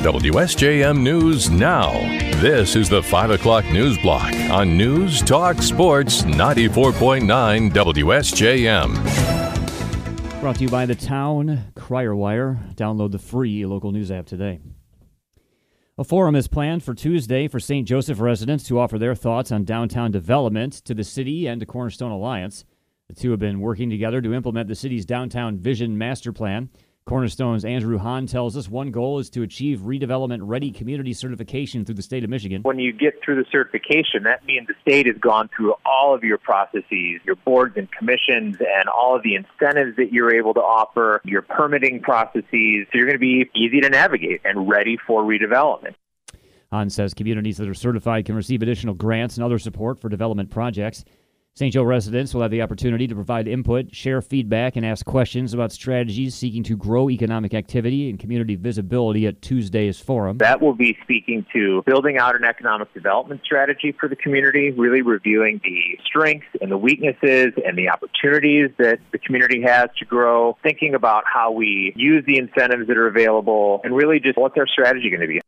WSJM News Now. This is the 5 o'clock news block on News Talk Sports 94.9 WSJM. Brought to you by the town Crier Wire. Download the free local news app today. A forum is planned for Tuesday for St. Joseph residents to offer their thoughts on downtown development to the city and to Cornerstone Alliance. The two have been working together to implement the city's downtown vision master plan. Cornerstone's Andrew Hahn tells us one goal is to achieve redevelopment ready community certification through the state of Michigan. When you get through the certification, that means the state has gone through all of your processes, your boards and commissions, and all of the incentives that you're able to offer, your permitting processes. So you're going to be easy to navigate and ready for redevelopment. Hahn says communities that are certified can receive additional grants and other support for development projects. St. Joe residents will have the opportunity to provide input, share feedback, and ask questions about strategies seeking to grow economic activity and community visibility at Tuesday's forum. That will be speaking to building out an economic development strategy for the community, really reviewing the strengths and the weaknesses and the opportunities that the community has to grow, thinking about how we use the incentives that are available, and really just what's our strategy going to be.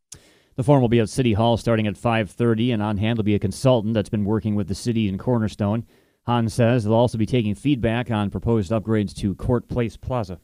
The forum will be at City Hall starting at 5:30, and on hand will be a consultant that's been working with the city in Cornerstone. Hahn says they'll also be taking feedback on proposed upgrades to Court Place Plaza.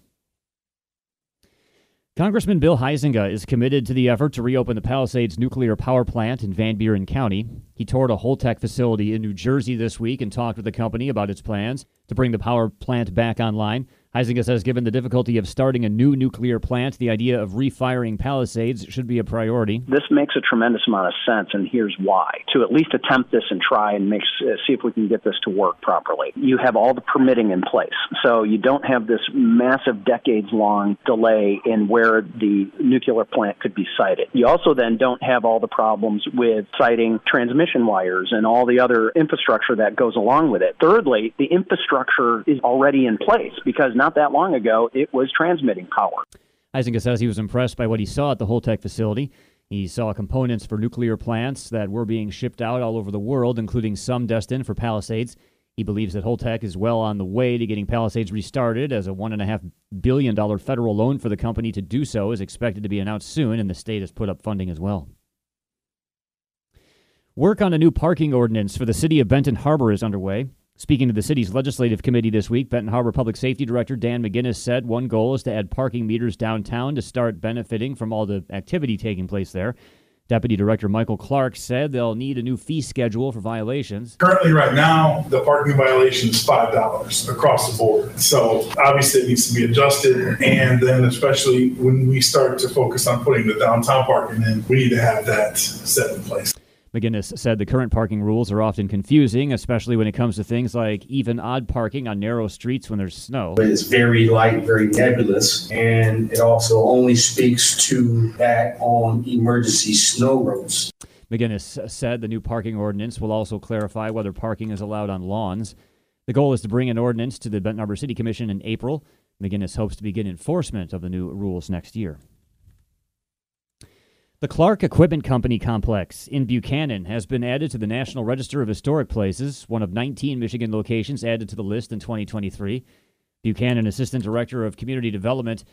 Congressman Bill Huizenga is committed to the effort to reopen the Palisades nuclear power plant in Van Buren County. He toured a Holtec facility in New Jersey this week and talked with the company about its plans to bring the power plant back online. Huizenga says given the difficulty of starting a new nuclear plant, the idea of refiring Palisades should be a priority. This makes a tremendous amount of sense, and here's why. To at least attempt this and try and make, see if we can get this to work properly. You have all the permitting in place, so you don't have this massive decades long delay in where the nuclear plant could be sited. You also then don't have all the problems with siting transmission wires and all the other infrastructure that goes along with it. Thirdly, the infrastructure is already in place because not that long ago, it was transmitting power. Huizenga says he was impressed by what he saw at the Holtec facility. He saw components for nuclear plants that were being shipped out all over the world, including some destined for Palisades. He believes that Holtec is well on the way to getting Palisades restarted, as a $1.5 billion federal loan for the company to do so is expected to be announced soon, and the state has put up funding as well. Work on a new parking ordinance for the city of Benton Harbor is underway. Speaking to the city's legislative committee this week, Benton Harbor Public Safety Director Dan McGinnis said one goal is to add parking meters downtown to start benefiting from all the activity taking place there. Deputy Director Michael Clark said they'll need a new fee schedule for violations. Currently, right now, the parking violation is $5 across the board. So obviously, it needs to be adjusted. And then, especially when we start to focus on putting the downtown parking in, we need to have that set in place. McGinnis said the current parking rules are often confusing, especially when it comes to things like even odd parking on narrow streets when there's snow. It's very light, very nebulous, and it also only speaks to that on emergency snow roads. McGinnis said the new parking ordinance will also clarify whether parking is allowed on lawns. The goal is to bring an ordinance to the Benton Harbor City Commission in April. McGinnis hopes to begin enforcement of the new rules next year. The Clark Equipment Company complex in Buchanan has been added to the National Register of Historic Places, one of 19 Michigan locations added to the list in 2023. Buchanan Assistant Director of Community Development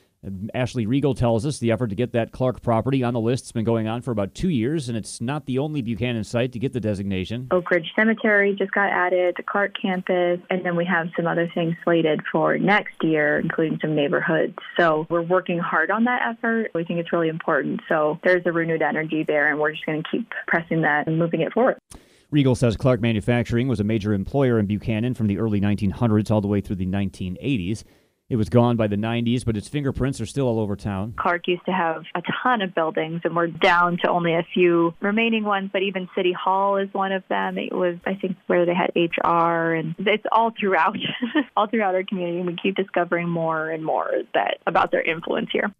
Ashley Regal tells us the effort to get that Clark property on the list has been going on for about two years, and it's not the only Buchanan site to get the designation. Oak Ridge Cemetery just got added, the Clark campus, and then we have some other things slated for next year, including some neighborhoods. So we're working hard on that effort. We think it's really important. So there's a renewed energy there, and we're just going to keep pressing that and moving it forward. Regal says Clark Manufacturing was a major employer in Buchanan from the early 1900s all the way through the 1980s. It was gone by the 90s, but its fingerprints are still all over town. Clark used to have a ton of buildings, and we're down to only a few remaining ones, but even City Hall is one of them. It was, I think, where they had HR, and it's all throughout, all throughout our community. and We keep discovering more and more that about their influence here.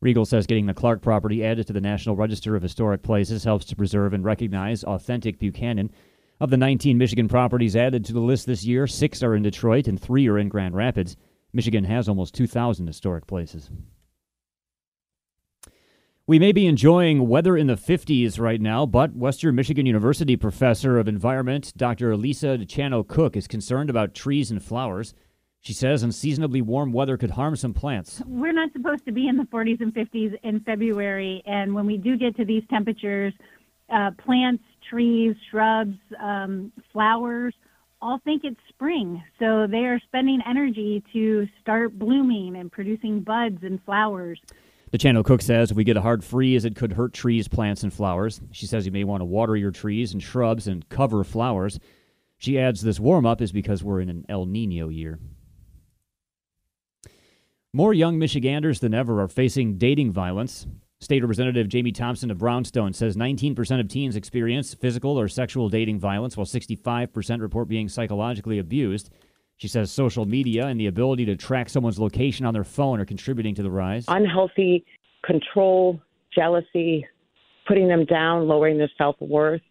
Regal says getting the Clark property added to the National Register of Historic Places helps to preserve and recognize authentic Buchanan. Of the 19 Michigan properties added to the list this year, six are in Detroit and three are in Grand Rapids. Michigan has almost 2,000 historic places. We may be enjoying weather in the 50s right now, but Western Michigan University professor of environment Dr. Lisa DeChano Cook is concerned about trees and flowers. She says unseasonably warm weather could harm some plants. We're not supposed to be in the 40s and 50s in February, and when we do get to these temperatures, uh, plants, trees, shrubs, um, flowers all think it's spring. So they are spending energy to start blooming and producing buds and flowers. DeChano Cook says if we get a hard freeze, it could hurt trees, plants, and flowers. She says you may want to water your trees and shrubs and cover flowers. She adds this warm up is because we're in an El Nino year. More young Michiganders than ever are facing dating violence. State Representative Jamie Thompson of Brownstown says 19% of teens experience physical or sexual dating violence, while 65% report being psychologically abused. She says social media and the ability to track someone's location on their phone are contributing to the rise. Unhealthy control, jealousy, putting them down, lowering their self worth,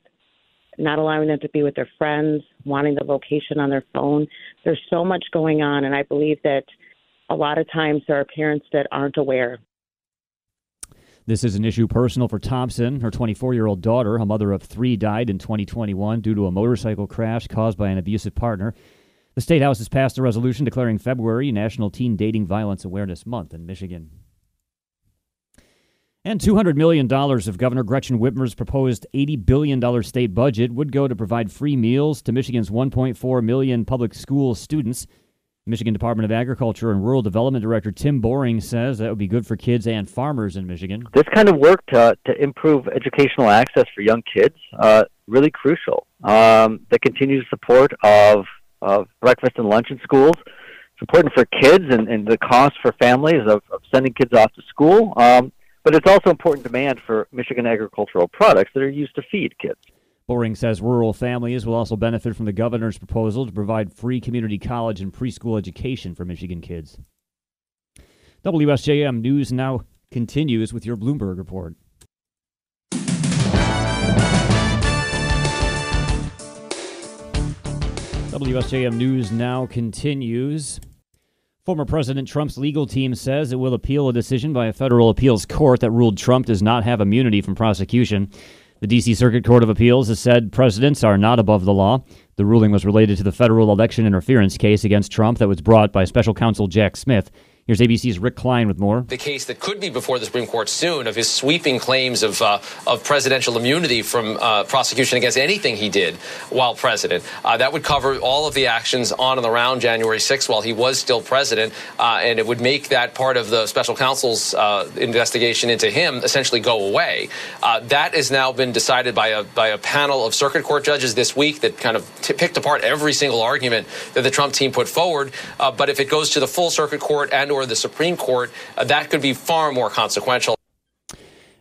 not allowing them to be with their friends, wanting the location on their phone. There's so much going on, and I believe that a lot of times there are parents that aren't aware. This is an issue personal for Thompson. Her 24 year old daughter, a mother of three, died in 2021 due to a motorcycle crash caused by an abusive partner. The State House has passed a resolution declaring February National Teen Dating Violence Awareness Month in Michigan. And $200 million of Governor Gretchen Whitmer's proposed $80 billion state budget would go to provide free meals to Michigan's 1.4 million public school students. Michigan Department of Agriculture and Rural Development Director Tim Boring says that would be good for kids and farmers in Michigan. This kind of work to, to improve educational access for young kids, uh, really crucial. Um, the continued support of, of breakfast and lunch in schools. It's important for kids and, and the cost for families of, of sending kids off to school. Um, but it's also important demand for Michigan agricultural products that are used to feed kids. Boring says rural families will also benefit from the governor's proposal to provide free community college and preschool education for Michigan kids. WSJM News now continues with your Bloomberg report. WSJM News now continues. Former President Trump's legal team says it will appeal a decision by a federal appeals court that ruled Trump does not have immunity from prosecution. The D.C. Circuit Court of Appeals has said presidents are not above the law. The ruling was related to the federal election interference case against Trump that was brought by special counsel Jack Smith. Here's ABC's Rick Klein with more. The case that could be before the Supreme Court soon of his sweeping claims of uh, of presidential immunity from uh, prosecution against anything he did while president. Uh, that would cover all of the actions on and around January 6th while he was still president, uh, and it would make that part of the special counsel's uh, investigation into him essentially go away. Uh, that has now been decided by a by a panel of circuit court judges this week that kind of t- picked apart every single argument that the Trump team put forward. but if it goes to the full circuit court and the Supreme Court, uh, that could be far more consequential.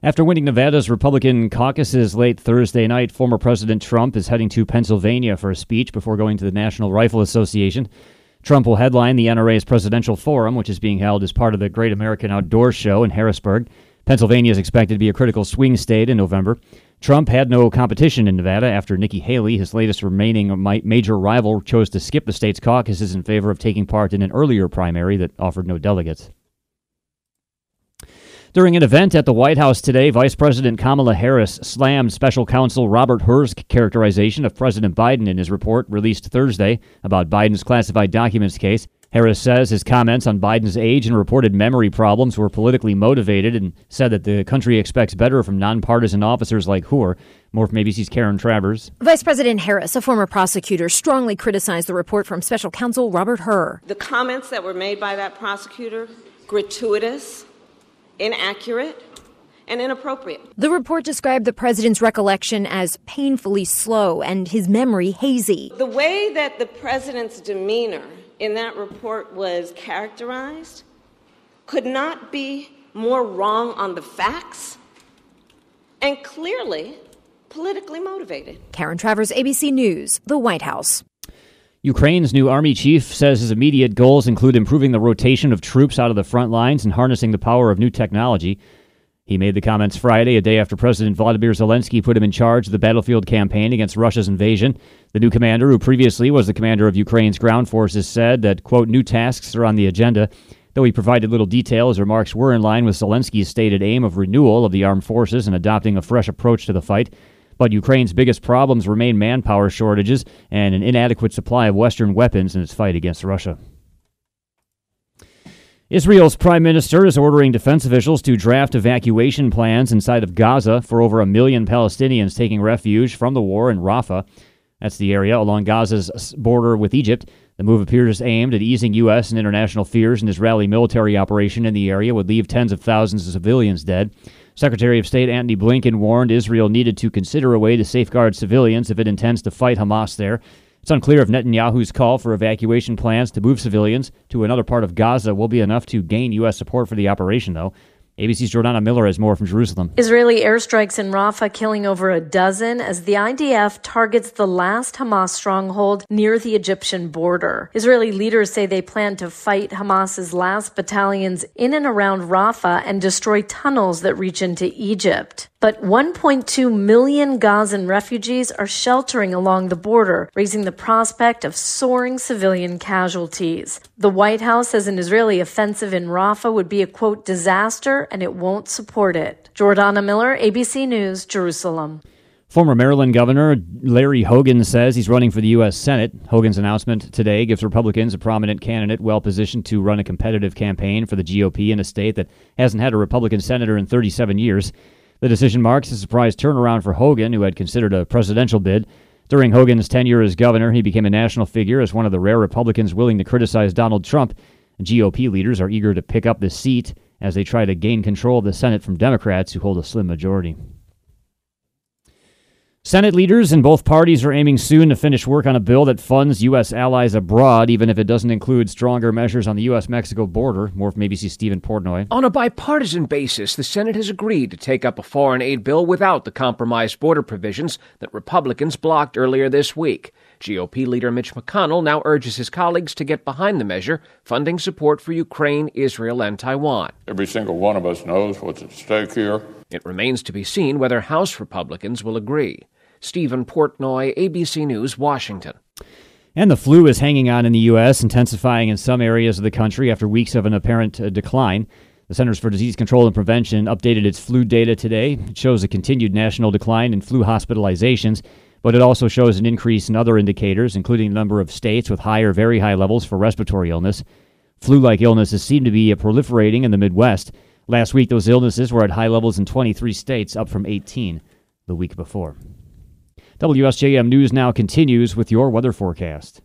After winning Nevada's Republican caucuses late Thursday night, former President Trump is heading to Pennsylvania for a speech before going to the National Rifle Association. Trump will headline the NRA's Presidential Forum, which is being held as part of the Great American Outdoor Show in Harrisburg. Pennsylvania is expected to be a critical swing state in November. Trump had no competition in Nevada after Nikki Haley, his latest remaining major rival, chose to skip the state's caucuses in favor of taking part in an earlier primary that offered no delegates. During an event at the White House today, Vice President Kamala Harris slammed special counsel Robert Hur's characterization of President Biden in his report released Thursday about Biden's classified documents case. Harris says his comments on Biden's age and reported memory problems were politically motivated and said that the country expects better from nonpartisan officers like Hur. More from ABC's Karen Travers. Vice President Harris, a former prosecutor, strongly criticized the report from special counsel Robert Hur. The comments that were made by that prosecutor, gratuitous, inaccurate, and inappropriate. The report described the president's recollection as painfully slow and his memory hazy. The way that the president's demeanor in that report was characterized could not be more wrong on the facts and clearly politically motivated. Karen Travers, ABC News, the White House. Ukraine's new army chief says his immediate goals include improving the rotation of troops out of the front lines and harnessing the power of new technology. He made the comments Friday, a day after President Vladimir Zelensky put him in charge of the battlefield campaign against Russia's invasion. The new commander, who previously was the commander of Ukraine's ground forces, said that, quote, new tasks are on the agenda. Though he provided little detail, his remarks were in line with Zelensky's stated aim of renewal of the armed forces and adopting a fresh approach to the fight. But Ukraine's biggest problems remain manpower shortages and an inadequate supply of Western weapons in its fight against Russia. Israel's prime minister is ordering defense officials to draft evacuation plans inside of Gaza for over a million Palestinians taking refuge from the war in Rafah. That's the area along Gaza's border with Egypt. The move appears aimed at easing U.S. and international fears an Israeli military operation in the area would leave tens of thousands of civilians dead. Secretary of State Antony Blinken warned Israel needed to consider a way to safeguard civilians if it intends to fight Hamas there. It's unclear if Netanyahu's call for evacuation plans to move civilians to another part of Gaza will be enough to gain U.S. support for the operation, though. ABC's Jordana Miller has more from Jerusalem. Israeli airstrikes in Rafah killing over a dozen as the IDF targets the last Hamas stronghold near the Egyptian border. Israeli leaders say they plan to fight Hamas's last battalions in and around Rafah and destroy tunnels that reach into Egypt. But 1.2 million Gazan refugees are sheltering along the border, raising the prospect of soaring civilian casualties. The White House says an Israeli offensive in Rafah would be a quote disaster and it won't support it. Jordana Miller, ABC News, Jerusalem. Former Maryland Governor Larry Hogan says he's running for the U.S. Senate. Hogan's announcement today gives Republicans a prominent candidate well positioned to run a competitive campaign for the GOP in a state that hasn't had a Republican senator in 37 years. The decision marks a surprise turnaround for Hogan, who had considered a presidential bid. During Hogan's tenure as governor, he became a national figure as one of the rare Republicans willing to criticize Donald Trump. GOP leaders are eager to pick up the seat as they try to gain control of the Senate from Democrats who hold a slim majority. Senate leaders in both parties are aiming soon to finish work on a bill that funds U.S. allies abroad, even if it doesn't include stronger measures on the U.S. Mexico border. More from ABC's Stephen Portnoy. On a bipartisan basis, the Senate has agreed to take up a foreign aid bill without the compromised border provisions that Republicans blocked earlier this week. GOP leader Mitch McConnell now urges his colleagues to get behind the measure, funding support for Ukraine, Israel, and Taiwan. Every single one of us knows what's at stake here. It remains to be seen whether House Republicans will agree. Stephen Portnoy, ABC News, Washington. And the flu is hanging on in the U.S., intensifying in some areas of the country after weeks of an apparent uh, decline. The Centers for Disease Control and Prevention updated its flu data today. It shows a continued national decline in flu hospitalizations, but it also shows an increase in other indicators, including the number of states with high or very high levels for respiratory illness. Flu like illnesses seem to be proliferating in the Midwest. Last week, those illnesses were at high levels in 23 states, up from 18 the week before. WSJM News now continues with your weather forecast.